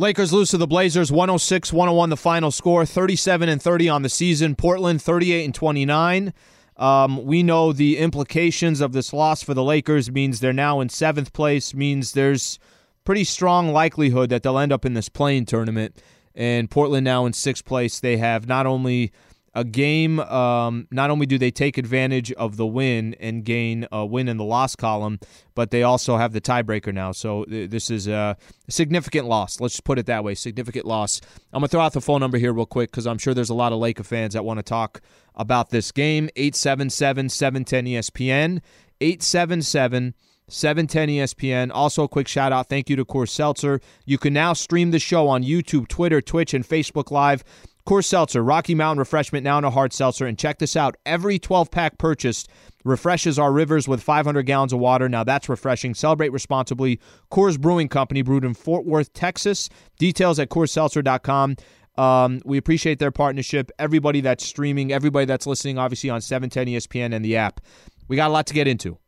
Lakers lose to the Blazers 106 101 the final score 37 and 30 on the season. Portland 38 and 29 um, we know the implications of this loss for the Lakers means they're now in seventh place means there's pretty strong likelihood that they'll end up in this play-in tournament. And Portland now in sixth place. They have not only a game um, not only do they take advantage of the win and gain a win in the loss column but they also have the tiebreaker now so th- this is a significant loss let's just put it that way significant loss i'm going to throw out the phone number here real quick because i'm sure there's a lot of laker fans that want to talk about this game 877-710 espn 877 710 ESPN. Also, a quick shout out. Thank you to Coors Seltzer. You can now stream the show on YouTube, Twitter, Twitch, and Facebook Live. Coors Seltzer, Rocky Mountain Refreshment, now in a hard seltzer. And check this out every 12 pack purchased refreshes our rivers with 500 gallons of water. Now that's refreshing. Celebrate responsibly. Coors Brewing Company, brewed in Fort Worth, Texas. Details at CoorsSeltzer.com. Um, we appreciate their partnership. Everybody that's streaming, everybody that's listening, obviously on 710 ESPN and the app. We got a lot to get into.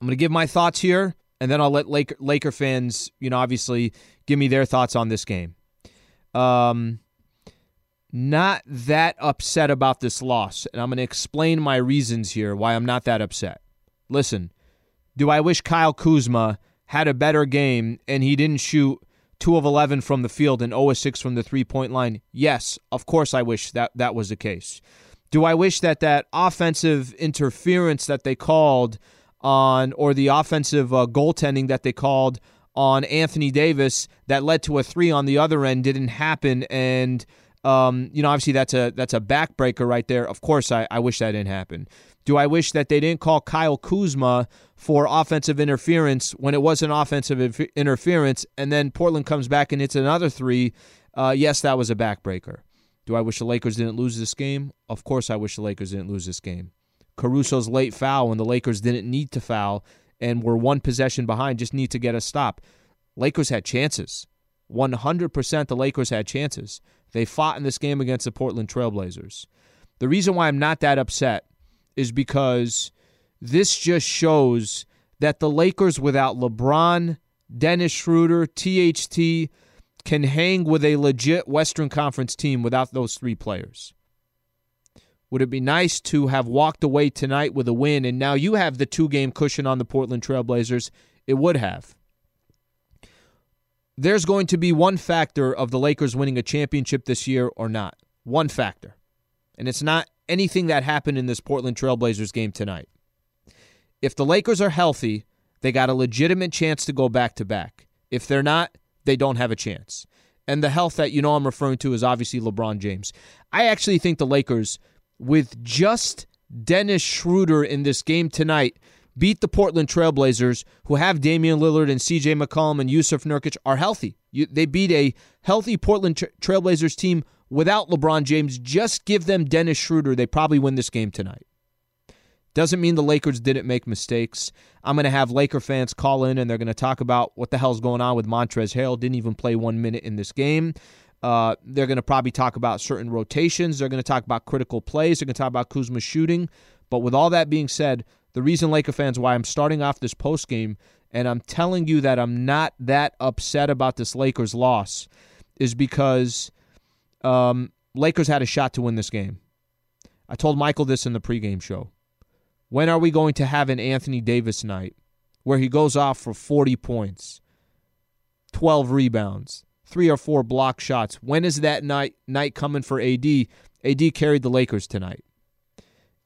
I'm going to give my thoughts here, and then I'll let Laker, Laker fans, you know, obviously give me their thoughts on this game. Um, not that upset about this loss, and I'm going to explain my reasons here why I'm not that upset. Listen, do I wish Kyle Kuzma had a better game and he didn't shoot 2 of 11 from the field and 0 of 6 from the three point line? Yes, of course I wish that that was the case. Do I wish that that offensive interference that they called on, or the offensive uh, goaltending that they called on Anthony Davis that led to a three on the other end didn't happen? And um, you know, obviously that's a that's a backbreaker right there. Of course, I, I wish that didn't happen. Do I wish that they didn't call Kyle Kuzma for offensive interference when it wasn't offensive inf- interference, and then Portland comes back and it's another three? Uh, yes, that was a backbreaker. Do I wish the Lakers didn't lose this game? Of course, I wish the Lakers didn't lose this game. Caruso's late foul when the Lakers didn't need to foul and were one possession behind, just need to get a stop. Lakers had chances. 100% the Lakers had chances. They fought in this game against the Portland Trailblazers. The reason why I'm not that upset is because this just shows that the Lakers without LeBron, Dennis Schroeder, THT can hang with a legit Western Conference team without those three players. Would it be nice to have walked away tonight with a win and now you have the two game cushion on the Portland Trailblazers? It would have. There's going to be one factor of the Lakers winning a championship this year or not. One factor. And it's not anything that happened in this Portland Trailblazers game tonight. If the Lakers are healthy, they got a legitimate chance to go back to back. If they're not, they don't have a chance. And the health that you know I'm referring to is obviously LeBron James. I actually think the Lakers, with just Dennis Schroeder in this game tonight, beat the Portland Trailblazers, who have Damian Lillard and CJ McCollum and Yusuf Nurkic, are healthy. You, they beat a healthy Portland Tra- Trailblazers team without LeBron James. Just give them Dennis Schroeder. They probably win this game tonight. Doesn't mean the Lakers didn't make mistakes. I'm going to have Laker fans call in and they're going to talk about what the hell's going on with Montrezl Harrell. Didn't even play one minute in this game. Uh, they're going to probably talk about certain rotations. They're going to talk about critical plays. They're going to talk about Kuzma shooting. But with all that being said, the reason Laker fans why I'm starting off this post game and I'm telling you that I'm not that upset about this Lakers loss is because um, Lakers had a shot to win this game. I told Michael this in the pregame show. When are we going to have an Anthony Davis night where he goes off for 40 points, 12 rebounds, three or four block shots? When is that night night coming for AD? AD carried the Lakers tonight.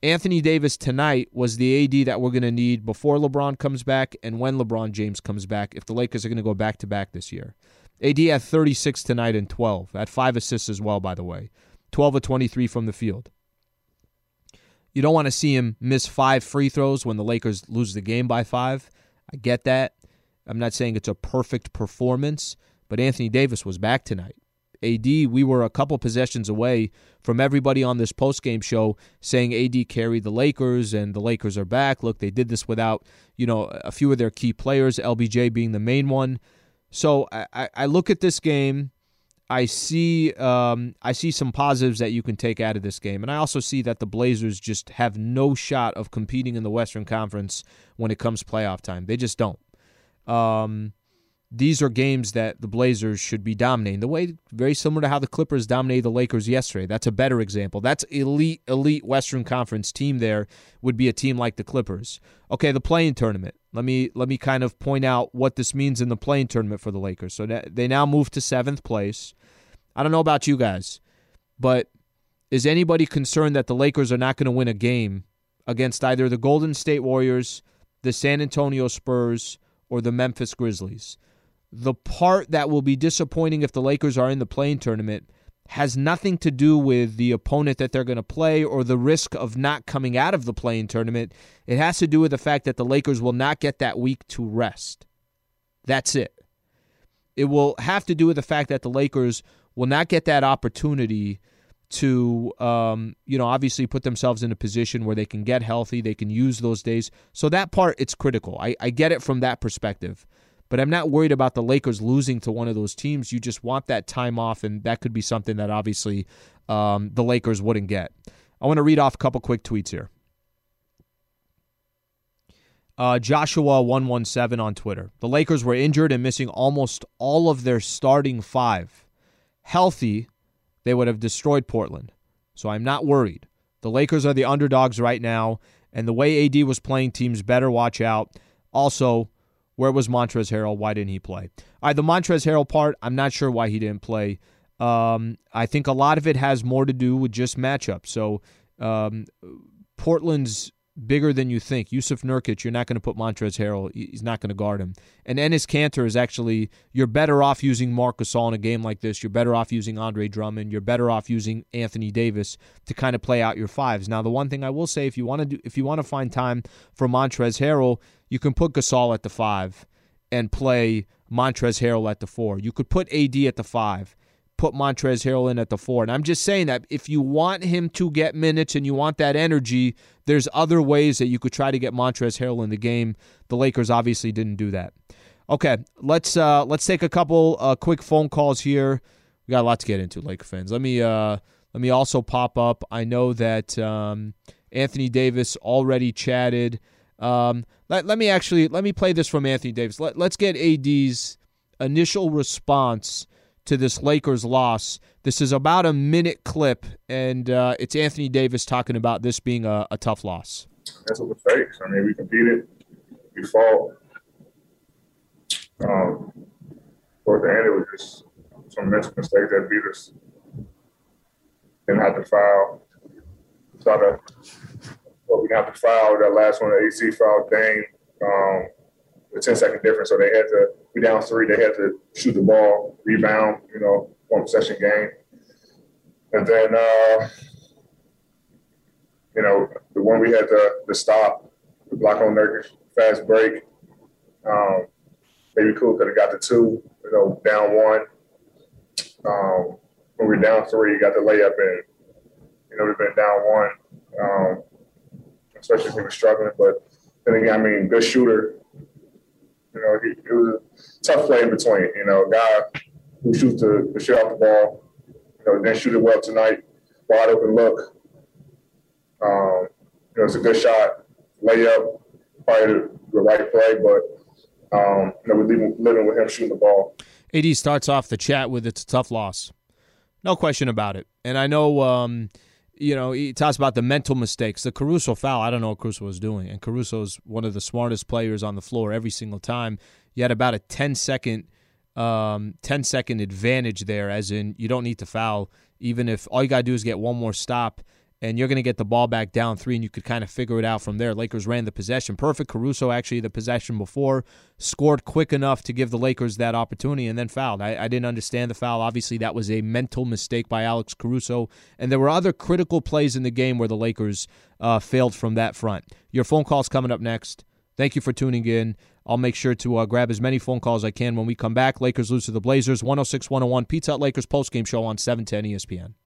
Anthony Davis tonight was the AD that we're going to need before LeBron comes back and when LeBron James comes back if the Lakers are going to go back to back this year. AD had 36 tonight and 12. Had five assists as well, by the way. 12 of 23 from the field. You don't want to see him miss five free throws when the Lakers lose the game by five. I get that. I'm not saying it's a perfect performance, but Anthony Davis was back tonight. AD, we were a couple possessions away from everybody on this post-game show saying AD carried the Lakers and the Lakers are back. Look, they did this without, you know, a few of their key players, LBJ being the main one. So I, I look at this game. I see um, I see some positives that you can take out of this game, and I also see that the Blazers just have no shot of competing in the Western Conference when it comes playoff time. They just don't. Um, these are games that the Blazers should be dominating. The way very similar to how the Clippers dominated the Lakers yesterday. That's a better example. That's elite, elite Western Conference team. There would be a team like the Clippers. Okay, the play-in tournament. Let me let me kind of point out what this means in the play-in tournament for the Lakers. So they now move to seventh place. I don't know about you guys, but is anybody concerned that the Lakers are not going to win a game against either the Golden State Warriors, the San Antonio Spurs, or the Memphis Grizzlies? The part that will be disappointing if the Lakers are in the play-in tournament has nothing to do with the opponent that they're going to play or the risk of not coming out of the play-in tournament. It has to do with the fact that the Lakers will not get that week to rest. That's it. It will have to do with the fact that the Lakers will not get that opportunity to, um, you know, obviously put themselves in a position where they can get healthy, they can use those days. So that part, it's critical. I, I get it from that perspective. But I'm not worried about the Lakers losing to one of those teams. You just want that time off, and that could be something that obviously um, the Lakers wouldn't get. I want to read off a couple quick tweets here. Uh, Joshua117 on Twitter. The Lakers were injured and missing almost all of their starting five. Healthy, they would have destroyed Portland. So I'm not worried. The Lakers are the underdogs right now, and the way AD was playing teams better watch out. Also, where was Montrezl Harrell? Why didn't he play? All right, the Montrezl Harrell part, I'm not sure why he didn't play. Um, I think a lot of it has more to do with just matchup. So um, Portland's bigger than you think. Yusuf Nurkic, you're not going to put Montrezl Harrell. He's not going to guard him. And Enes Kanter is actually, you're better off using Marc Gasol in a game like this. You're better off using Andre Drummond. You're better off using Anthony Davis to kind of play out your fives. Now, the one thing I will say, if you want to do, if you want to find time for Montrezl Harrell, you can put Gasol at the five and play Montrezl Harrell at the four. You could put AD at the five put Montrezl Harrell in at the four. And I'm just saying that if you want him to get minutes and you want that energy, there's other ways that you could try to get Montrezl Harrell in the game. The Lakers obviously didn't do that. Okay, let's uh, let's take a couple uh, quick phone calls here. We got a lot to get into, Laker fans. Let me uh, let me also pop up. I know that um, Anthony Davis already chatted. Um, let, let me actually let me play this from Anthony Davis. Let, let's get AD's initial response to this Lakers loss. This is about a minute clip, and uh, it's Anthony Davis talking about this being a, a tough loss. That's what we faced. I mean, we competed, we fought. Um, toward the end, it was just some mental mistakes that beat us. Didn't have to foul. Thought that, well, we didn't have to foul. That last one, the AC foul, Dame. Um, the 10 second difference. So they had to be down three. They had to shoot the ball, rebound, you know, one possession game. And then, uh, you know, the one we had to, to stop, the block on Nurkic, fast break. Um, maybe Cool could have got the two, you know, down one. Um, when we were down three, you got the layup in. You know, we've been down one, um, especially if we were struggling. But then again, I mean, good shooter, you know, he, it was a tough play in between. You know, guy who shoots the, the shit off the ball, you know, didn't shoot it well tonight, wide open look. Um, you know, it's a good shot, layup, probably the, the right play, but um, you know, we're living, living with him shooting the ball. AD starts off the chat with it's a tough loss. No question about it. And I know um, – you know, he talks about the mental mistakes. The Caruso foul, I don't know what Caruso was doing. And Caruso's one of the smartest players on the floor every single time. You had about a 10 second, um, 10 second advantage there, as in you don't need to foul, even if all you got to do is get one more stop and you're going to get the ball back down three, and you could kind of figure it out from there. Lakers ran the possession perfect. Caruso actually the possession before scored quick enough to give the Lakers that opportunity, and then fouled. I, I didn't understand the foul. Obviously, that was a mental mistake by Alex Caruso, and there were other critical plays in the game where the Lakers uh, failed from that front. Your phone call's coming up next. Thank you for tuning in. I'll make sure to uh, grab as many phone calls as I can when we come back. Lakers lose to the Blazers, 106 101 Pizza Hut Lakers postgame show on 710 ESPN.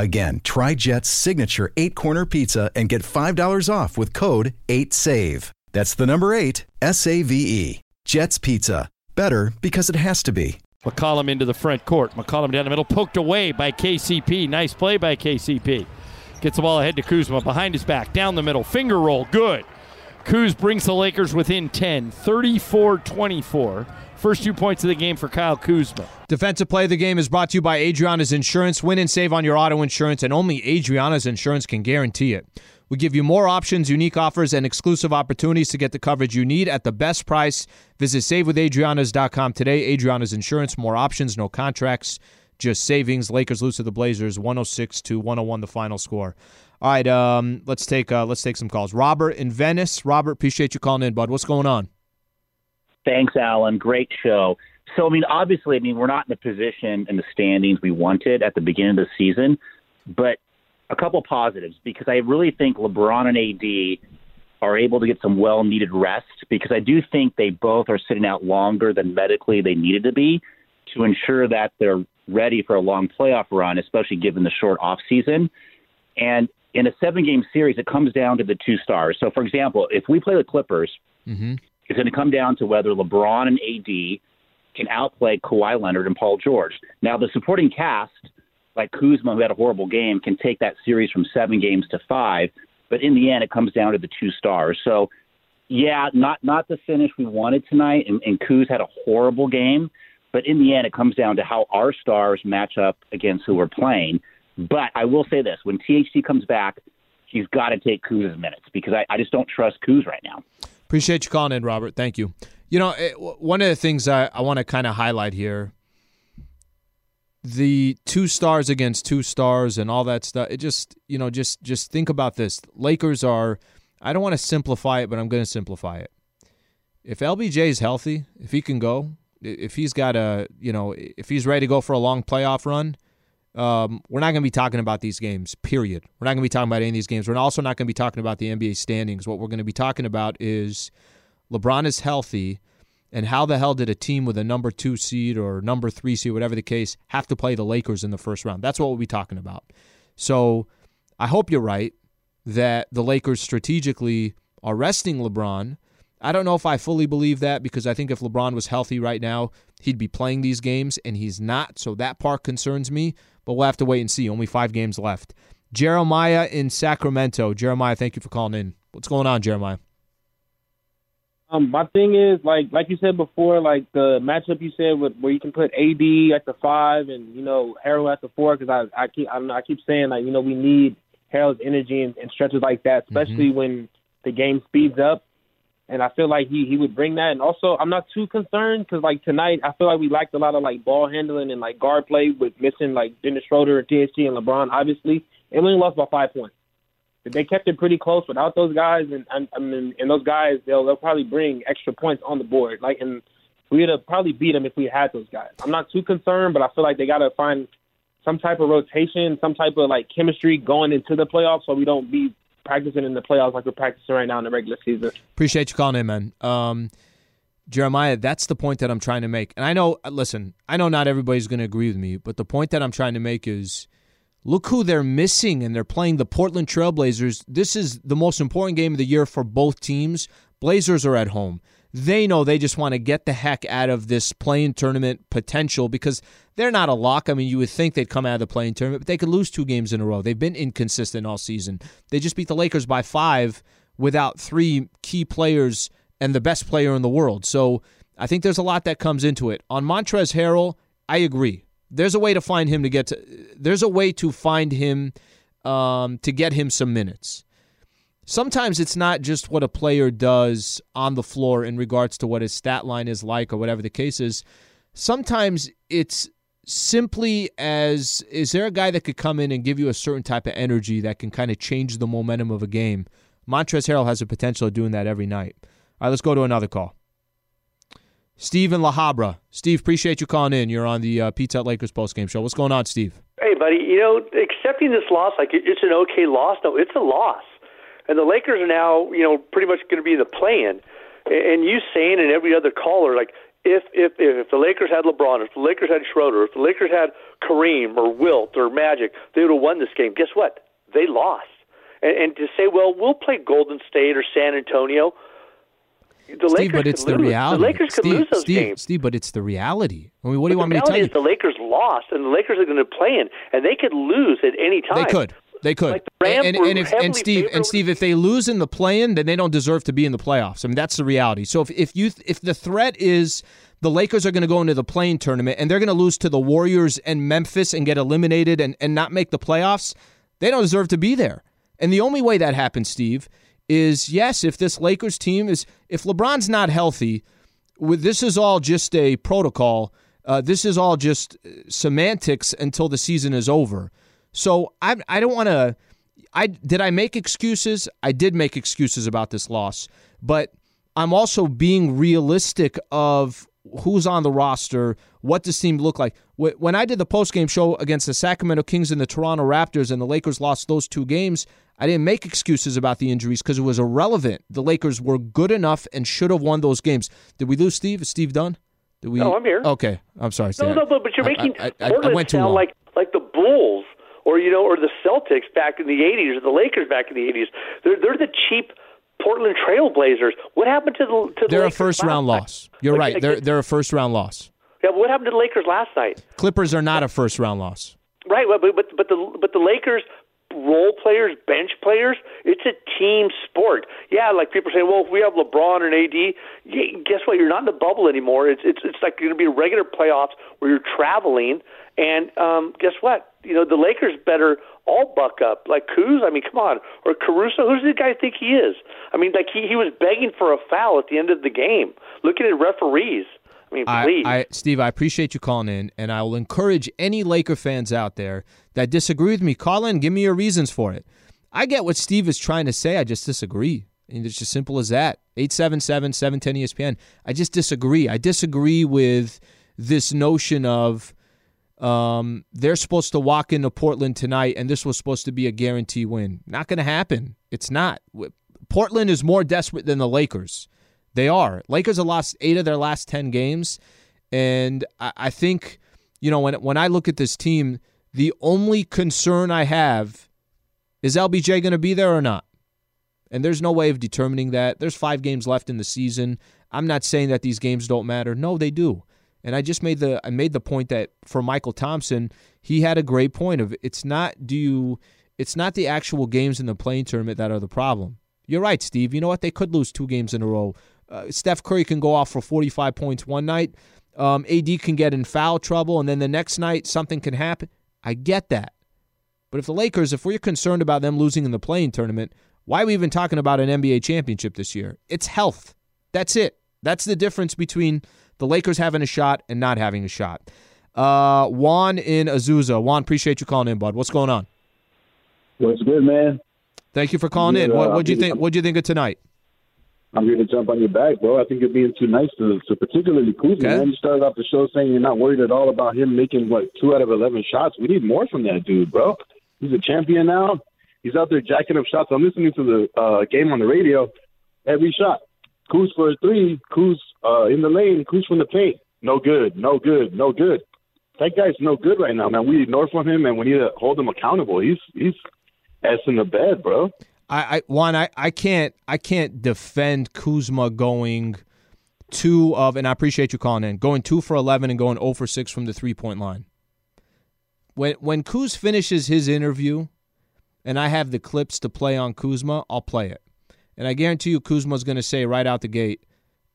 Again, try Jet's signature eight corner pizza and get $5 off with code 8SAVE. That's the number eight, S A V E. Jet's Pizza. Better because it has to be. McCollum into the front court. McCollum down the middle, poked away by KCP. Nice play by KCP. Gets the ball ahead to Kuzma behind his back, down the middle, finger roll, good. Kuz brings the Lakers within 10, 34 24. First two points of the game for Kyle Kuzma. Defensive play of the game is brought to you by Adriana's Insurance. Win and save on your auto insurance, and only Adriana's Insurance can guarantee it. We give you more options, unique offers, and exclusive opportunities to get the coverage you need at the best price. Visit SaveWithAdriana's.com today. Adriana's Insurance, more options, no contracts, just savings. Lakers lose to the Blazers, 106 to 101, the final score. All right, um, let's take uh, let's take some calls. Robert in Venice. Robert, appreciate you calling in, bud. What's going on? Thanks, Alan. Great show. So, I mean, obviously, I mean, we're not in the position in the standings we wanted at the beginning of the season, but a couple positives because I really think LeBron and AD are able to get some well needed rest because I do think they both are sitting out longer than medically they needed to be to ensure that they're ready for a long playoff run, especially given the short off season. And in a seven game series, it comes down to the two stars. So, for example, if we play the Clippers, mm-hmm. It's going to come down to whether LeBron and AD can outplay Kawhi Leonard and Paul George. Now, the supporting cast, like Kuzma, who had a horrible game, can take that series from seven games to five. But in the end, it comes down to the two stars. So, yeah, not not the finish we wanted tonight, and, and Kuz had a horrible game. But in the end, it comes down to how our stars match up against who we're playing. But I will say this: when THT comes back, he's got to take Kuz's minutes because I, I just don't trust Kuz right now. Appreciate you calling in, Robert. Thank you. You know, it, one of the things I, I want to kind of highlight here the two stars against two stars and all that stuff. It just, you know, just just think about this. Lakers are I don't want to simplify it, but I'm going to simplify it. If LBJ is healthy, if he can go, if he's got a, you know, if he's ready to go for a long playoff run, um, we're not going to be talking about these games, period. We're not going to be talking about any of these games. We're also not going to be talking about the NBA standings. What we're going to be talking about is LeBron is healthy, and how the hell did a team with a number two seed or number three seed, whatever the case, have to play the Lakers in the first round? That's what we'll be talking about. So I hope you're right that the Lakers strategically are resting LeBron. I don't know if I fully believe that because I think if LeBron was healthy right now, he'd be playing these games, and he's not. So that part concerns me but we'll have to wait and see. Only five games left. Jeremiah in Sacramento. Jeremiah, thank you for calling in. What's going on, Jeremiah? Um, my thing is like like you said before, like the matchup you said with where you can put AD at the five and you know Harrell at the four because I I keep I, know, I keep saying like you know we need Harrell's energy and, and stretches like that, especially mm-hmm. when the game speeds up and I feel like he he would bring that. And also, I'm not too concerned because like tonight, I feel like we lacked a lot of like ball handling and like guard play with missing like Dennis Schroeder and THT and LeBron, obviously, and we only lost by five points. But they kept it pretty close without those guys, and I mean, and those guys they'll they'll probably bring extra points on the board. Like, and we'd have probably beat them if we had those guys. I'm not too concerned, but I feel like they got to find some type of rotation, some type of like chemistry going into the playoffs, so we don't be practicing in the playoffs like we're practicing right now in the regular season. Appreciate you calling in, man. Um, Jeremiah, that's the point that I'm trying to make. And I know, listen, I know not everybody's going to agree with me, but the point that I'm trying to make is look who they're missing and they're playing the Portland Trailblazers. This is the most important game of the year for both teams. Blazers are at home they know they just want to get the heck out of this play-in tournament potential because they're not a lock. I mean, you would think they'd come out of the play-in tournament, but they could lose two games in a row. They've been inconsistent all season. They just beat the Lakers by five without three key players and the best player in the world. So I think there's a lot that comes into it. On Montrezl Harrell, I agree. There's a way to find him to get to. There's a way to find him um, to get him some minutes sometimes it's not just what a player does on the floor in regards to what his stat line is like or whatever the case is. sometimes it's simply as is there a guy that could come in and give you a certain type of energy that can kind of change the momentum of a game? Montrezl Harrell has the potential of doing that every night. All right, let's go to another call. Steve in La Habra. Steve, appreciate you calling in. You're on the uh, Pizza Lakers postgame show. What's going on, Steve? Hey, buddy. You know, accepting this loss like it's an okay loss. No, it's a loss, and the Lakers are now, you know, pretty much going to be the play-in. And you saying and every other caller, like if if if the Lakers had LeBron, if the Lakers had Schroeder, if the Lakers had Kareem or Wilt or Magic, they would have won this game. Guess what? They lost. And, and to say, well, we'll play Golden State or San Antonio. The Steve, Lakers but it's could the lose. reality. The Lakers could Steve, lose those Steve, games. Steve, but it's the reality. I mean, what do you want me to tell reality you? is the Lakers lost, and the Lakers are going to play in, and they could lose at any time. They could. They could. Like the and, were and, if, and Steve favored and Steve, if they lose in the play-in, then they don't deserve to be in the playoffs. I mean, that's the reality. So if, if you if the threat is the Lakers are going to go into the play-in tournament and they're going to lose to the Warriors and Memphis and get eliminated and, and not make the playoffs, they don't deserve to be there. And the only way that happens, Steve, is yes, if this Lakers team is if LeBron's not healthy, with this is all just a protocol. Uh, this is all just uh, semantics until the season is over. So I I don't want to. I did I make excuses? I did make excuses about this loss, but I'm also being realistic of who's on the roster, what this team look like. When I did the postgame show against the Sacramento Kings and the Toronto Raptors, and the Lakers lost those two games, I didn't make excuses about the injuries because it was irrelevant. The Lakers were good enough and should have won those games. Did we lose Steve? Is Steve done? Did we? No, I'm here. Okay, I'm sorry. No, no, but, but you're making I, I, I Portland went too long. like like the Bulls or you know or the Celtics back in the '80s or the Lakers back in the '80s. They're they're the cheap Portland Trailblazers. What happened to the to They're a Lakers first round night? loss. You're Like- right. like- They're they're a first round loss. Yeah, but what happened to the Lakers last night? Clippers are not a first round loss. Right, but but but the but the Lakers role players, bench players, it's a team sport. Yeah, like people saying, well, if we have LeBron and AD, guess what? You're not in the bubble anymore. It's it's it's like going to be regular playoffs where you're traveling, and um, guess what? You know the Lakers better all buck up. Like Kuz, I mean, come on, or Caruso. Who's the guy think he is? I mean, like he he was begging for a foul at the end of the game, looking at referees. I mean, please. I, I, Steve, I appreciate you calling in, and I will encourage any Laker fans out there that disagree with me. Call in, give me your reasons for it. I get what Steve is trying to say. I just disagree. And it's just simple as that. 877 710 ESPN. I just disagree. I disagree with this notion of um, they're supposed to walk into Portland tonight and this was supposed to be a guarantee win. Not going to happen. It's not. Portland is more desperate than the Lakers. They are. Lakers have lost eight of their last 10 games. And I, I think, you know, when, when I look at this team, the only concern I have is LBJ going to be there or not? And there's no way of determining that. There's five games left in the season. I'm not saying that these games don't matter. No, they do. And I just made the I made the point that for Michael Thompson, he had a great point of it's not do you it's not the actual games in the play-in tournament that are the problem. You're right, Steve. You know what? They could lose two games in a row. Uh, Steph Curry can go off for 45 points one night. Um, AD can get in foul trouble, and then the next night something can happen. I get that. But if the Lakers, if we're concerned about them losing in the play-in tournament, why are we even talking about an NBA championship this year? It's health. That's it. That's the difference between the Lakers having a shot and not having a shot. Uh, Juan in Azusa. Juan, appreciate you calling in, bud. What's going on? What's good, man? Thank you for calling Yeah, in. What uh, would you think? What'd you think of tonight? I'm here to jump on your back, bro. I think you're being too nice to, to particularly Kuzma. Man, you started off the show saying you're not worried at all about him making what two out of eleven shots. We need more from that dude, bro. He's a champion now. He's out there jacking up shots. I'm listening to the uh, game on the radio. Every shot, Kuz for a three, Kuz uh, in the lane, Kuz from the paint. No good, no good, no good. That guy's no good right now, man. We ignore from him, and we need to hold him accountable. He's he's ass in the bed, bro. I, I Juan, I, I can't I can't defend Kuzma going two of and I appreciate you calling in, going two for eleven and going 0 for six from the three point line. When when Kuz finishes his interview and I have the clips to play on Kuzma, I'll play it. And I guarantee you Kuzma's gonna say right out the gate,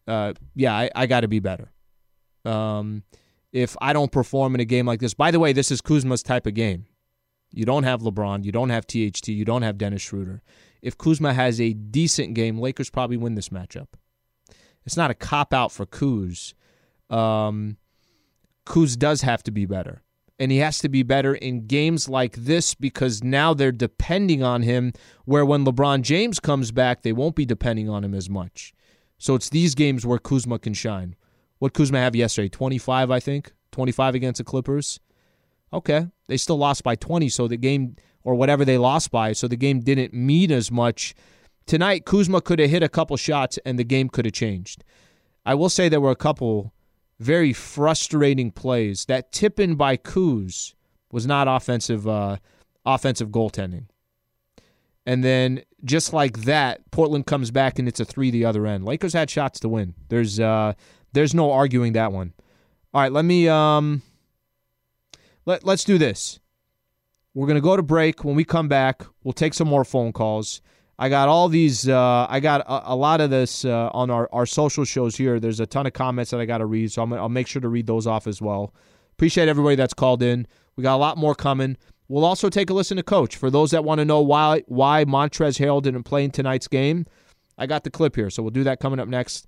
uh, yeah, I, I gotta be better. Um, if I don't perform in a game like this, by the way, this is Kuzma's type of game. You don't have LeBron. You don't have THT. You don't have Dennis Schroeder. If Kuzma has a decent game, Lakers probably win this matchup. It's not a cop out for Kuz. Um, Kuz does have to be better. And he has to be better in games like this because now they're depending on him, where when LeBron James comes back, they won't be depending on him as much. So it's these games where Kuzma can shine. What Kuzma have yesterday? 25, I think? 25 against the Clippers? Okay. They still lost by 20, so the game, or whatever they lost by, so the game didn't mean as much. Tonight, Kuzma could have hit a couple shots and the game could have changed. I will say there were a couple very frustrating plays. That tip in by Kuz was not offensive uh, offensive goaltending. And then just like that, Portland comes back and it's a three the other end. Lakers had shots to win. There's uh, there's no arguing that one. All right, let me um, let let's do this. We're gonna go to break. When we come back, we'll take some more phone calls. I got all these. Uh, I got a, a, lot of this uh, on our, our social shows here. There's a ton of comments that I got to read, so I'm, I'll make sure to read those off as well. Appreciate everybody that's called in. We got a lot more coming. We'll also take a listen to Coach for those that want to know why why Montrezl Harrell didn't play in tonight's game. I got the clip here, so we'll do that coming up next.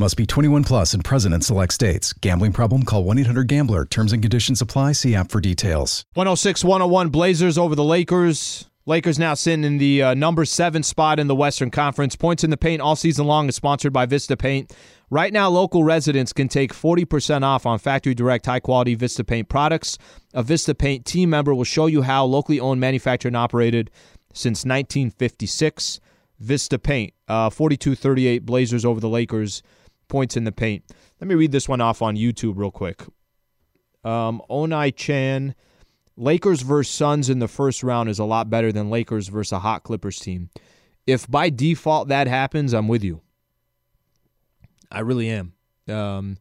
Must be 21 plus and present in select states. Gambling problem? Call 1 800 GAMBLER. Terms and conditions apply. See app for details. 106 101 Blazers over the Lakers. Lakers now sitting in the uh, number seven spot in the Western Conference. Points in the Paint all season long is sponsored by Vista Paint. Right now, local residents can take 40% off on factory direct high quality Vista Paint products. A Vista Paint team member will show you how locally owned, manufactured, and operated since 1956. Vista Paint, uh, 42 38 Blazers over the Lakers points in the paint. Let me read this one off on YouTube real quick. Um, Onai Chan, Lakers versus Suns in the first round is a lot better than Lakers versus a hot Clippers team. If by default that happens, I'm with you. I really am. Um,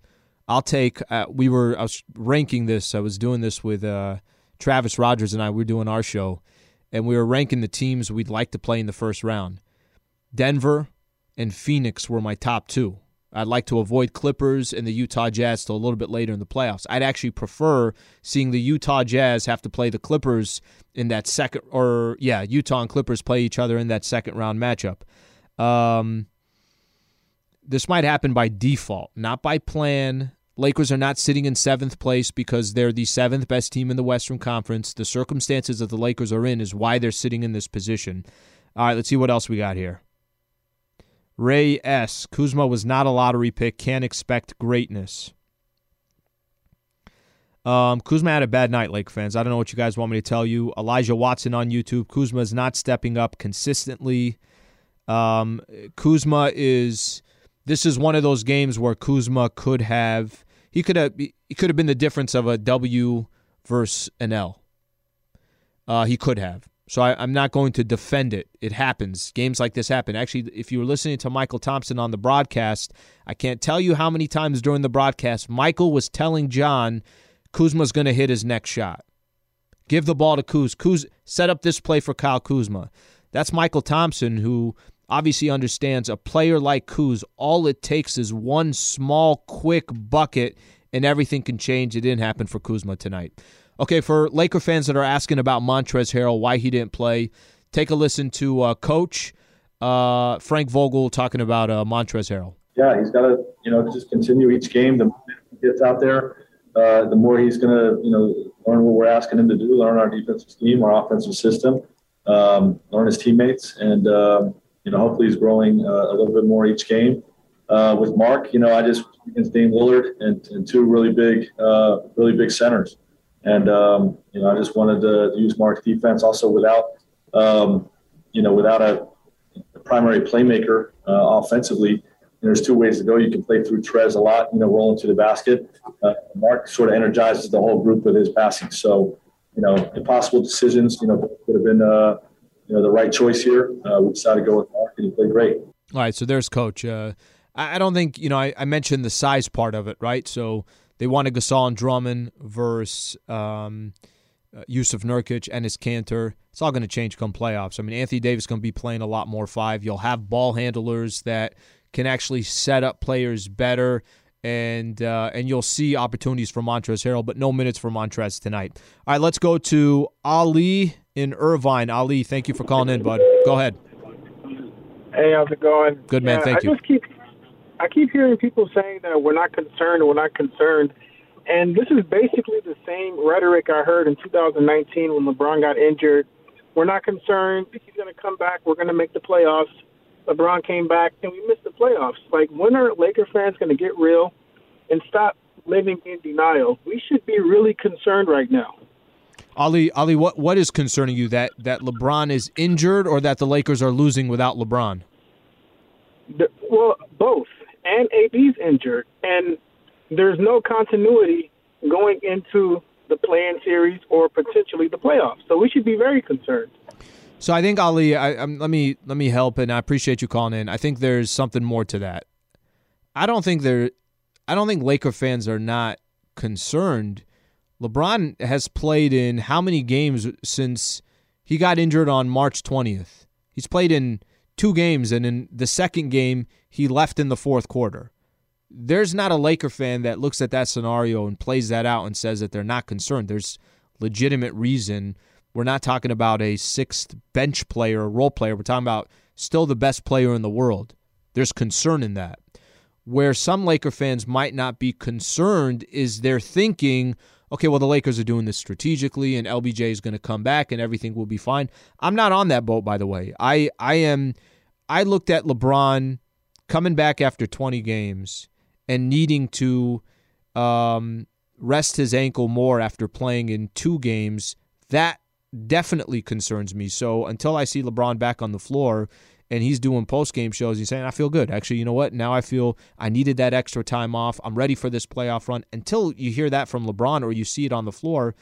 I'll take. Uh, we were. I was ranking this. I was doing this with uh, Travis Rogers and I. We were doing our show, and we were ranking the teams we'd like to play in the first round. Denver and Phoenix were my top two. I'd like to avoid Clippers and the Utah Jazz till a little bit later in the playoffs. I'd actually prefer seeing the Utah Jazz have to play the Clippers in that second, or yeah, Utah and Clippers play each other in that second round matchup. Um, this might happen by default, not by plan. Lakers are not sitting in seventh place because they're the seventh best team in the Western Conference. The circumstances that the Lakers are in is why they're sitting in this position. All right, let's see what else we got here. Ray S. Kuzma was not a lottery pick. Can't expect greatness. Um, Kuzma had a bad night, Lake fans. I don't know what you guys want me to tell you. Elijah Watson on YouTube. Kuzma is not stepping up consistently. Um, Kuzma is. This is one of those games where Kuzma could have. He could have. He could have been the difference of a W versus an L. Uh, he could have. So I, am not going to defend it. It happens. Games like this happen. Actually, if you were listening to Michael Thompson on the broadcast, I can't tell you how many times during the broadcast Michael was telling John Kuzma's going to hit his next shot. Give the ball to Kuz. Kuz set up this play for Kyle Kuzma. That's Michael Thompson, who obviously understands a player like Kuz. All it takes is one small, quick bucket, and everything can change. It didn't happen for Kuzma tonight. Okay, for Laker fans that are asking about Montrezl Harrell, why he didn't play, take a listen to uh, Coach uh, Frank Vogel talking about uh, Montrezl Harrell. Yeah, he's got to you know just continue each game. The more he gets out there, uh, the more he's going to you know learn what we're asking him to do, learn our defensive scheme, our offensive system, um, learn his teammates, and um, you know hopefully he's growing uh, a little bit more each game. Uh, with Mark, you know, I just against Dame Lillard and, and two really big, really big centers. And um, you know, I just wanted to use Mark's defense also without, um, you know, without a, primary playmaker uh, offensively. there's two ways to go. You can play through Trez a lot, you know, rolling to the basket. Uh, Mark sort of energizes the whole group with his passing. So, you know, impossible decisions. You know, could have been, uh, you know, the right choice here. Uh, we decided to go with Mark, and he played great. All right, so there's coach. Uh, I don't think you know. I, I mentioned the size part of it, right? So they wanted Gasol and Drummond versus um, uh, Yusuf Nurkic and Enes Kanter. It's all going to change come playoffs. I mean, Anthony Davis is going to be playing a lot more five. You'll have ball handlers that can actually set up players better and uh, and you'll see opportunities for Montrezl Harrell, but no minutes for Montrez tonight. All right, let's go to Ali in Irvine. Ali, thank you for calling in, bud. Go ahead. Hey, how's it going? Good man, yeah, thank I you. Just keep, I keep hearing people saying that we're not concerned, we're not concerned, and this is basically the same rhetoric I heard in 2019 when LeBron got injured. We're not concerned. He's going to come back. We're going to make the playoffs. LeBron came back and we missed the playoffs. Like, when are Laker fans going to get real and stop living in denial? We should be really concerned right now. Ali, Ali, what what is concerning you that that LeBron is injured or that the Lakers are losing without LeBron? The, well, both. And AD's injured, and there's no continuity going into the play-in series or potentially the playoffs. So we should be very concerned. So I think Ali, I, I'm, let me let me help, and I appreciate you calling in. I think there's something more to that. I don't think there, I don't think Laker fans are not concerned. LeBron has played in how many games since he got injured on March 20th? He's played in two games, and in the second game, he left in the fourth quarter. There's not a Laker fan that looks at that scenario and plays that out and says that they're not concerned. There's legitimate reason. We're not talking about a sixth bench player, a role player. We're talking about still the best player in the world. There's concern in that. Where some Laker fans might not be concerned is they're thinking, okay, well, the Lakers are doing this strategically and LBJ is going to come back and everything will be fine. I'm not on that boat, by the way. I, I am, I looked at LeBron coming back after 20 games and needing to um, rest his ankle more after playing in two games. That definitely concerns me. So until I see LeBron back on the floor and he's doing post game shows, he's saying, I feel good. Actually, you know what? Now I feel I needed that extra time off. I'm ready for this playoff run. Until you hear that from LeBron or you see it on the floor,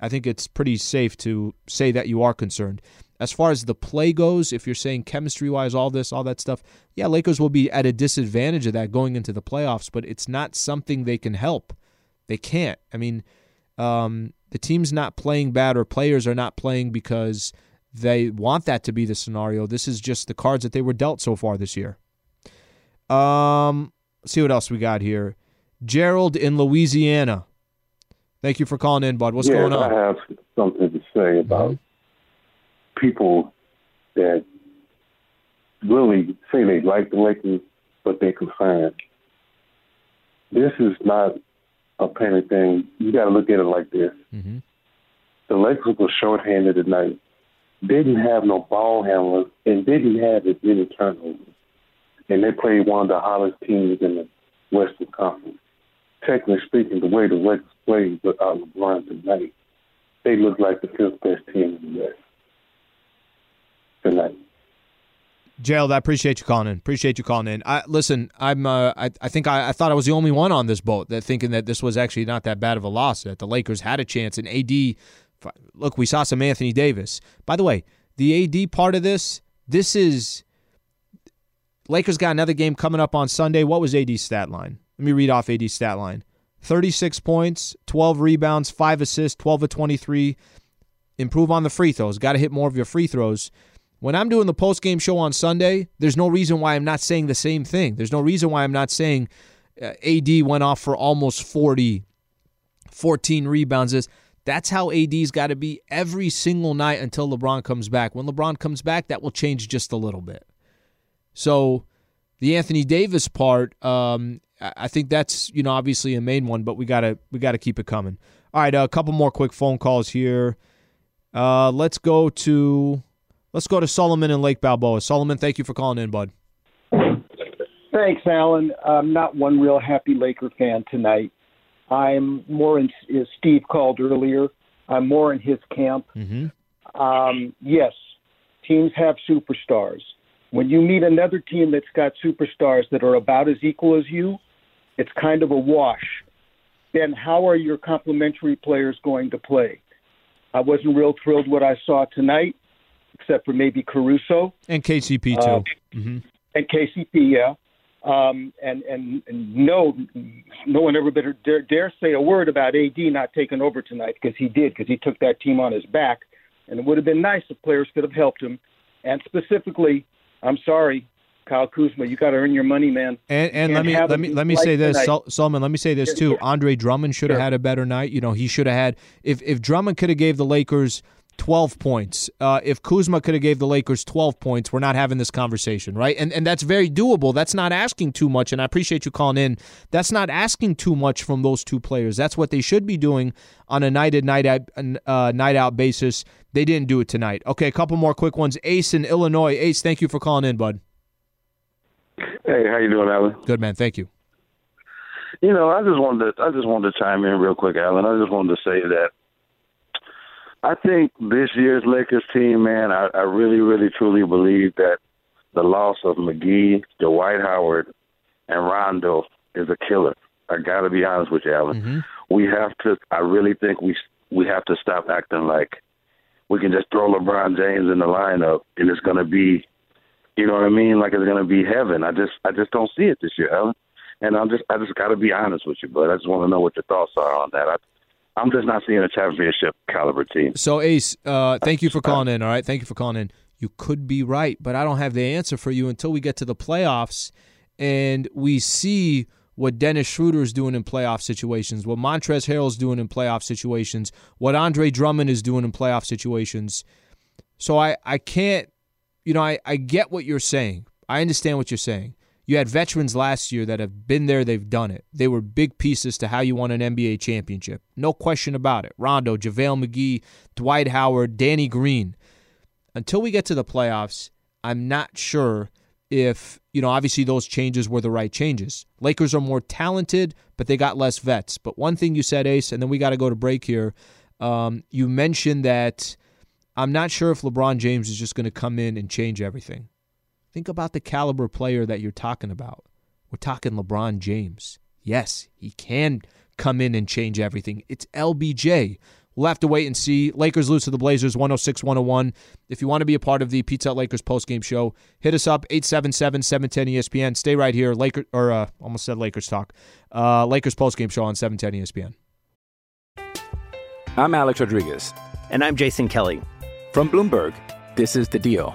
I think it's pretty safe to say that you are concerned. As far as the play goes, if you're saying chemistry wise, all this, all that stuff, yeah, Lakers will be at a disadvantage of that going into the playoffs, but it's not something they can help. They can't. I mean, um, the team's not playing bad or players are not playing because they want that to be the scenario. This is just the cards that they were dealt so far this year. Um, see what else we got here. Gerald in Louisiana. Thank you for calling in, bud. What's yes, going on? I have something to say about people that really say they like the Lakers, but they're concerned. This is not a panic thing. You got to look at it like this. Mm-hmm. The Lakers were shorthanded tonight, didn't have no ball handlers, and didn't have as many turnovers. And they played one of the hottest teams in the Western Conference. Technically speaking, the way the Lakers played without LeBron tonight, they look like the fifth best team in the West tonight. Gerald, I appreciate you calling in. Appreciate you calling in. I listen. I'm. Uh, I. I think I, I. thought I was the only one on this boat that thinking that this was actually not that bad of a loss. That the Lakers had a chance. And AD, look, we saw some Anthony Davis. By the way, the AD part of this. This is. Lakers got another game coming up on Sunday. What was AD's stat line? Let me read off AD's stat line: thirty-six points, twelve rebounds, five assists, twelve of twenty-three. Improve on the free throws. Got to hit more of your free throws. When I'm doing the post game show on Sunday, there's no reason why I'm not saying the same thing. There's no reason why I'm not saying uh, AD went off for almost 40, 14 rebounds. That's how AD's got to be every single night until LeBron comes back. When LeBron comes back, that will change just a little bit. So the Anthony Davis part, um, I think that's you know obviously a main one, but we gotta we gotta keep it coming. All right, a couple more quick phone calls here. Uh, let's go to Let's go to Solomon and Lake Balboa. Solomon, thank you for calling in, bud. Thanks, Alan. I'm not one real happy Laker fan tonight. I'm more in, as Steve called earlier, I'm more in his camp. Mm-hmm. Um, yes, teams have superstars. When you meet another team that's got superstars that are about as equal as you, it's kind of a wash. Then how are your complementary players going to play? I wasn't real thrilled what I saw tonight except for maybe Caruso and KCP too. Uh, mm-hmm. And KCP, yeah. Um, and, and and no, no one ever better dare, dare say a word about AD not taking over tonight because he did because he took that team on his back, and it would have been nice if players could have helped him. And specifically, I'm sorry, Kyle Kuzma, you got to earn your money, man. And and let me let me let me say this. Sol- Solomon. Let me say this too. Andre Drummond should have Sure. had a better night. You know, he should have had if if Drummond could have gave the Lakers twelve points, uh, if Kuzma could have gave the Lakers twelve points, we're not having this conversation, right? And and that's very doable. That's not asking too much. And I appreciate you calling in. That's not asking too much from those two players. That's what they should be doing on a night in night out uh, night out basis. They didn't do it tonight. Okay, a couple more quick ones. Ace in Illinois. Ace, thank you for calling in, bud. Hey, how you doing, Alan? Good man. Thank you. You know, I just wanted to I just wanted to chime in real quick, Alan. I just wanted to say that I think this year's Lakers team, man, I, I really, really, truly believe that the loss of McGee, Dwight Howard, and Rondo is a killer. I got to be honest with you, Alan. Mm-hmm. We have to. I really think we we have to stop acting like we can just throw LeBron James in the lineup and it's going to be, you know what I mean? Like it's going to be heaven. I just I just don't see it this year, Alan. And I'm just I just got to be honest with you, but I just want to know what your thoughts are on that. I, I'm just not seeing a championship caliber team. So Ace, uh, thank you for calling in. All right, thank you for calling in. You could be right, but I don't have the answer for you until we get to the playoffs and we see what Dennis Schroeder is doing in playoff situations, what Montrezl Harrell's doing in playoff situations, what Andre Drummond is doing in playoff situations. So I, I can't, you know, I, I get what you're saying. I understand what you're saying. You had veterans last year that have been there, they've done it. They were big pieces to how you won an NBA championship. No question about it. Rondo, JaVale McGee, Dwight Howard, Danny Green. Until we get to the playoffs, I'm not sure if, you know, obviously those changes were the right changes. Lakers are more talented, but they got less vets. But one thing you said, Ace, and then we got to go to break here. Um, you mentioned that I'm not sure if LeBron James is just going to come in and change everything. Think about the caliber player that you're talking about. We're talking LeBron James. Yes, he can come in and change everything. It's LBJ. We'll have to wait and see. Lakers lose to the Blazers 106 101. If you want to be a part of the Pizza Hut Lakers postgame show, hit us up 877 710 ESPN. Stay right here. Laker or uh, almost said Lakers talk. Uh, Lakers postgame show on 710 ESPN. I'm Alex Rodriguez. And I'm Jason Kelly. From Bloomberg, this is The Deal.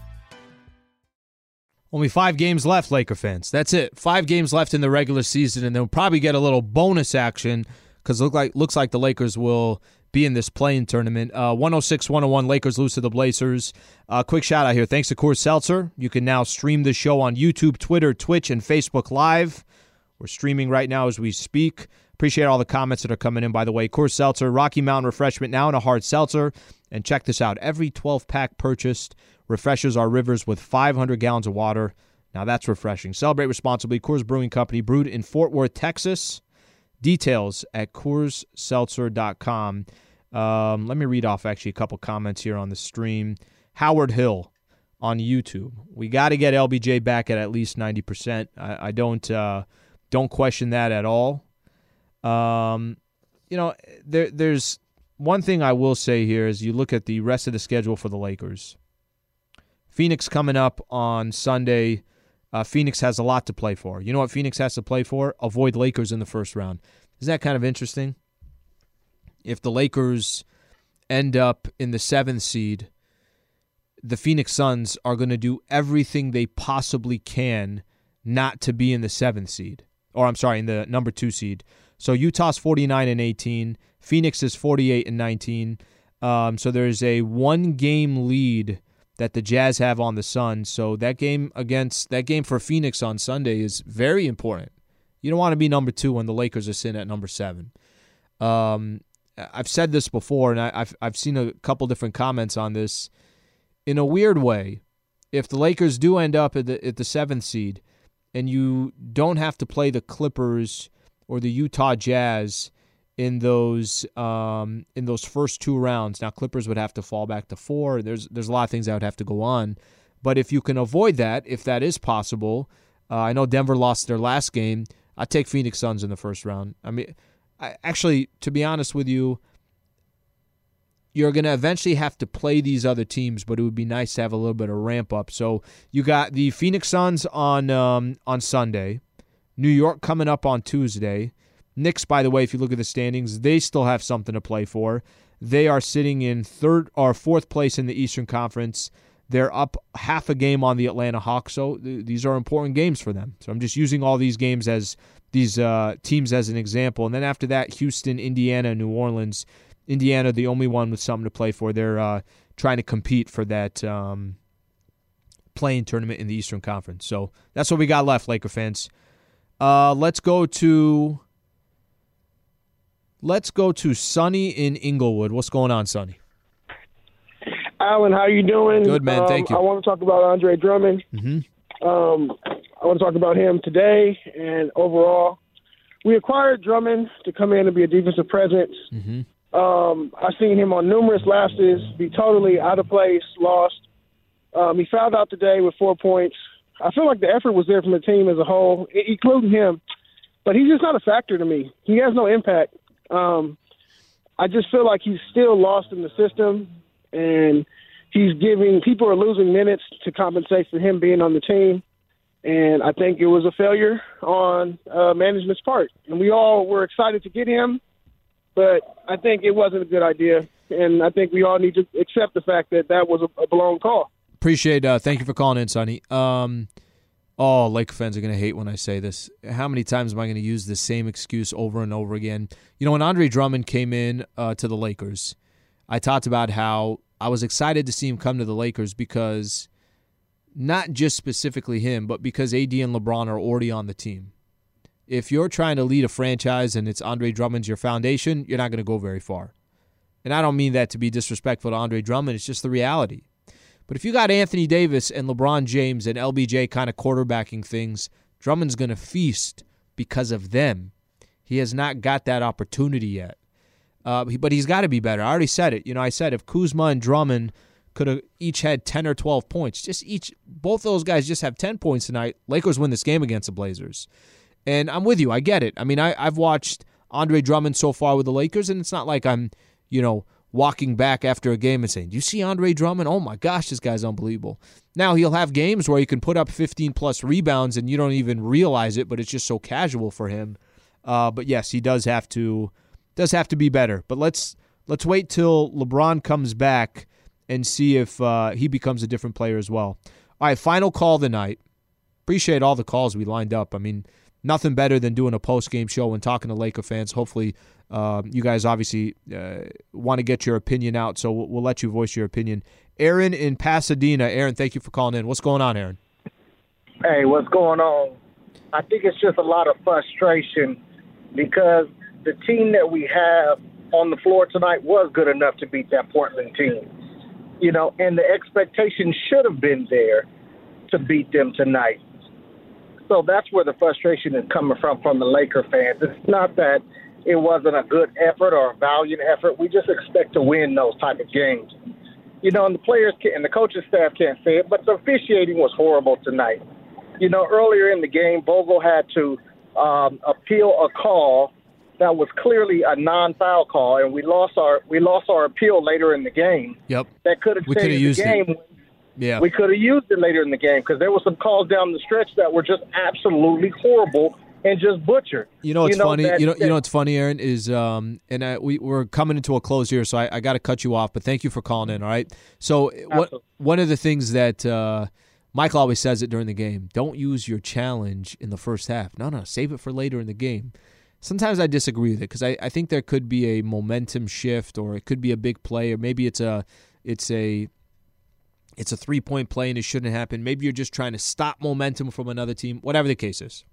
Only five games left, Laker fans. That's it. Five games left in the regular season, and they'll probably get a little bonus action because look like looks like the Lakers will be in this play-in tournament. Uh, 106-101, Lakers lose to the Blazers. Uh, quick shout out here. Thanks to Coors Seltzer. You can now stream the show on YouTube, Twitter, Twitch, and Facebook Live. We're streaming right now as we speak. Appreciate all the comments that are coming in, by the way. Coors Seltzer, Rocky Mountain Refreshment now in a hard seltzer. And check this out. Every 12 pack purchased refreshes our rivers with 500 gallons of water. Now that's refreshing. Celebrate responsibly. Coors Brewing Company, brewed in Fort Worth, Texas. Details at CoorsSeltzer.com. Um, let me read off actually a couple comments here on the stream. Howard Hill on YouTube. We got to get LBJ back at at least 90%. I, I don't uh, don't question that at all. Um, you know, there there's one thing I will say here is you look at the rest of the schedule for the Lakers. Phoenix coming up on Sunday. Uh, Phoenix has a lot to play for. You know what Phoenix has to play for? Avoid Lakers in the first round. Is that kind of interesting? If the Lakers end up in the seventh seed, the Phoenix Suns are going to do everything they possibly can not to be in the seventh seed. Or I'm sorry, in the number two seed. So Utah's 49 and 18. Phoenix is 48 and 19. Um, so there's a one game lead that the Jazz have on the Suns. So that game against that game for Phoenix on Sunday is very important. You don't want to be number two when the Lakers are sitting at number seven. Um, I've said this before, and I, have I've seen a couple different comments on this. In a weird way, if the Lakers do end up at the at the seventh seed, and you don't have to play the Clippers or the Utah Jazz in those um, in those first two rounds. Now Clippers would have to fall back to four. There's there's a lot of things that would have to go on, but if you can avoid that, if that is possible, uh, I know Denver lost their last game. I take Phoenix Suns in the first round. I mean, I, actually, to be honest with you, you're going to eventually have to play these other teams, but it would be nice to have a little bit of ramp up. So you got the Phoenix Suns on um, on Sunday, New York coming up on Tuesday. Knicks, by the way, if you look at the standings, they still have something to play for. They are sitting in third or fourth place in the Eastern Conference. They're up half a game on the Atlanta Hawks, so th- these are important games for them. So I'm just using all these games as these uh, teams as an example. And then after that, Houston, Indiana, New Orleans. Indiana, the only one with something to play for. They're uh, trying to compete for that um, play-in tournament in the Eastern Conference. So that's what we got left, Laker fans. Uh, let's go to let's go to Sunny in Inglewood. What's going on, Sunny? Alan, how you doing? Good man, Um, thank you. I want to talk about Andre Drummond. Mm-hmm. Um, I want to talk about him today and overall. We acquired Drummond to come in and be a defensive presence. Mm-hmm. Um, I've seen him on numerous lapses be totally out of place, lost. Um, he fouled out today with four points. I feel like the effort was there from the team as a whole, including him, but he's just not a factor to me. He has no impact. Um, I just feel like he's still lost in the system, and he's giving people are losing minutes to compensate for him being on the team. And I think it was a failure on uh, management's part. And we all were excited to get him, but I think it wasn't a good idea. And I think we all need to accept the fact that that was a, a blown call. Appreciate. Uh, thank you for calling in, Sonny. Um, oh, Laker fans are gonna hate when I say this. How many times am I gonna use the same excuse over and over again? You know, when Andre Drummond came in uh, to the Lakers, I talked about how I was excited to see him come to the Lakers because not just specifically him, but because AD and LeBron are already on the team. If you're trying to lead a franchise and it's Andre Drummond's your foundation, you're not going to go very far. And I don't mean that to be disrespectful to Andre Drummond, it's just the reality. But if you got Anthony Davis and LeBron James and LBJ kind of quarterbacking things, Drummond's going to feast because of them. He has not got that opportunity yet. Uh, but he's got to be better. I already said it. You know, I said if Kuzma and Drummond could have each had 10 or 12 points, just each, both those guys just have 10 points tonight, Lakers win this game against the Blazers. And I'm with you. I get it. I mean, I, I've watched Andre Drummond so far with the Lakers, and it's not like I'm, you know, walking back after a game and saying, Do you see Andre Drummond? Oh my gosh, this guy's unbelievable. Now he'll have games where he can put up 15 plus rebounds and you don't even realize it, but it's just so casual for him. Uh, but yes, he does have to does have to be better. But let's let's wait till LeBron comes back and see if uh, he becomes a different player as well. All right, final call of the night. Appreciate all the calls we lined up. I mean, nothing better than doing a post game show and talking to Laker fans. Hopefully, uh, you guys obviously uh, want to get your opinion out, so we'll, we'll let you voice your opinion. Aaron in Pasadena. Aaron, thank you for calling in. What's going on, Aaron? Hey, what's going on? I think it's just a lot of frustration because the team that we have on the floor tonight was good enough to beat that Portland team. You know, and the expectation should have been there to beat them tonight. So that's where the frustration is coming from from the Laker fans. It's not that it wasn't a good effort or a valiant effort. We just expect to win those type of games. You know, and the players can, and the coaching staff can't say it, but the officiating was horrible tonight. You know, earlier in the game, Vogel had to um, appeal a call that was clearly a non-foul call, and we lost our we lost our appeal later in the game. Yep. That could have changed the it. Yeah. We could have used it later in the game because there were some calls down the stretch that were just absolutely horrible and just butchered. You know what's funny? that- you know you know what's funny, Aaron is um and I, we we're coming into a close here, so I, I got to cut you off. But thank you for calling in. All right. So what one of the things that uh, Michael always says it during the game: don't use your challenge in the first half. No, no, save it for later in the game. Sometimes I disagree with it because I, I think there could be a momentum shift, or it could be a big play, or maybe it's a it's a it's a three point play and it shouldn't happen. Maybe you're just trying to stop momentum from another team. Whatever the case is.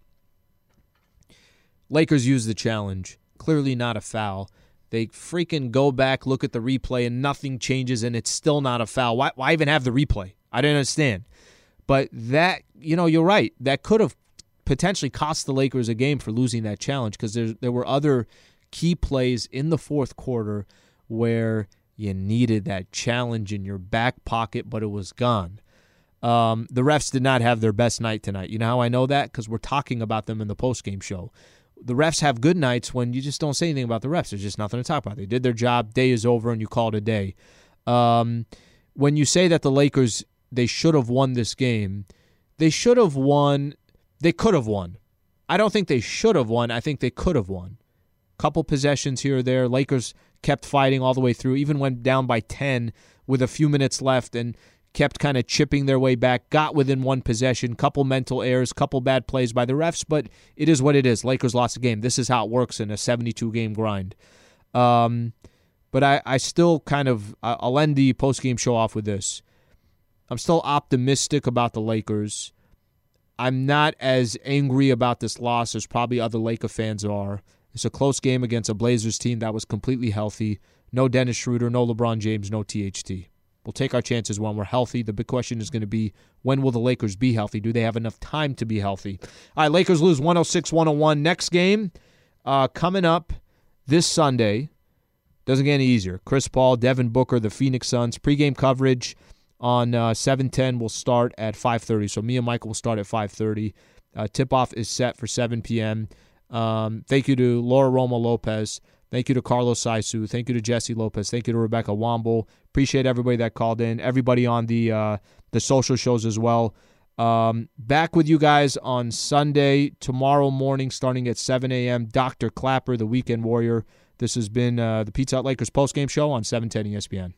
Lakers use the challenge. Clearly not a foul. They freaking go back, look at the replay, and nothing changes, and it's still not a foul. Why, why even have the replay? I didn't understand. But that, you know, you're right. That could have potentially cost the Lakers a game for losing that challenge because there, there were other key plays in the fourth quarter where you needed that challenge in your back pocket, but it was gone. Um, the refs did not have their best night tonight. You know how I know that? Because we're talking about them in the postgame show. The refs have good nights when you just don't say anything about the refs. There's just nothing to talk about. They did their job. Day is over, and you call it a day. Um, when you say that the Lakers they should have won this game, they should have won. They could have won. I don't think they should have won. I think they could have won. Couple possessions here or there. Lakers kept fighting all the way through, even went down by 10 with a few minutes left and kept kind of chipping their way back, got within one possession, couple mental errors, couple bad plays by the refs, but it is what it is. Lakers lost the game. This is how it works in a 72 game grind. Um, but I, I still kind of, I'll end the post game show off with this. I'm still optimistic about the Lakers. I'm not as angry about this loss as probably other Laker fans are. It's a close game against a Blazers team that was completely healthy. No Dennis Schroeder, no LeBron James, no THT. We'll take our chances when we're healthy. The big question is going to be when will the Lakers be healthy? Do they have enough time to be healthy? All right, Lakers lose 106 101. Next game uh, coming up this Sunday. Doesn't get any easier. Chris Paul, Devin Booker, the Phoenix Suns. Pregame coverage on uh, 710 will start at 5.30. So me and Michael will start at 5.30. Uh, tip-off is set for 7 p.m. Um, thank you to Laura Roma Lopez. Thank you to Carlos Saisu. Thank you to Jesse Lopez. Thank you to Rebecca Womble. Appreciate everybody that called in. Everybody on the uh, the social shows as well. Um, back with you guys on Sunday tomorrow morning, starting at 7 a.m. Dr. Clapper, the Weekend Warrior. This has been uh, the Pizza Hut Lakers postgame show on 710 ESPN.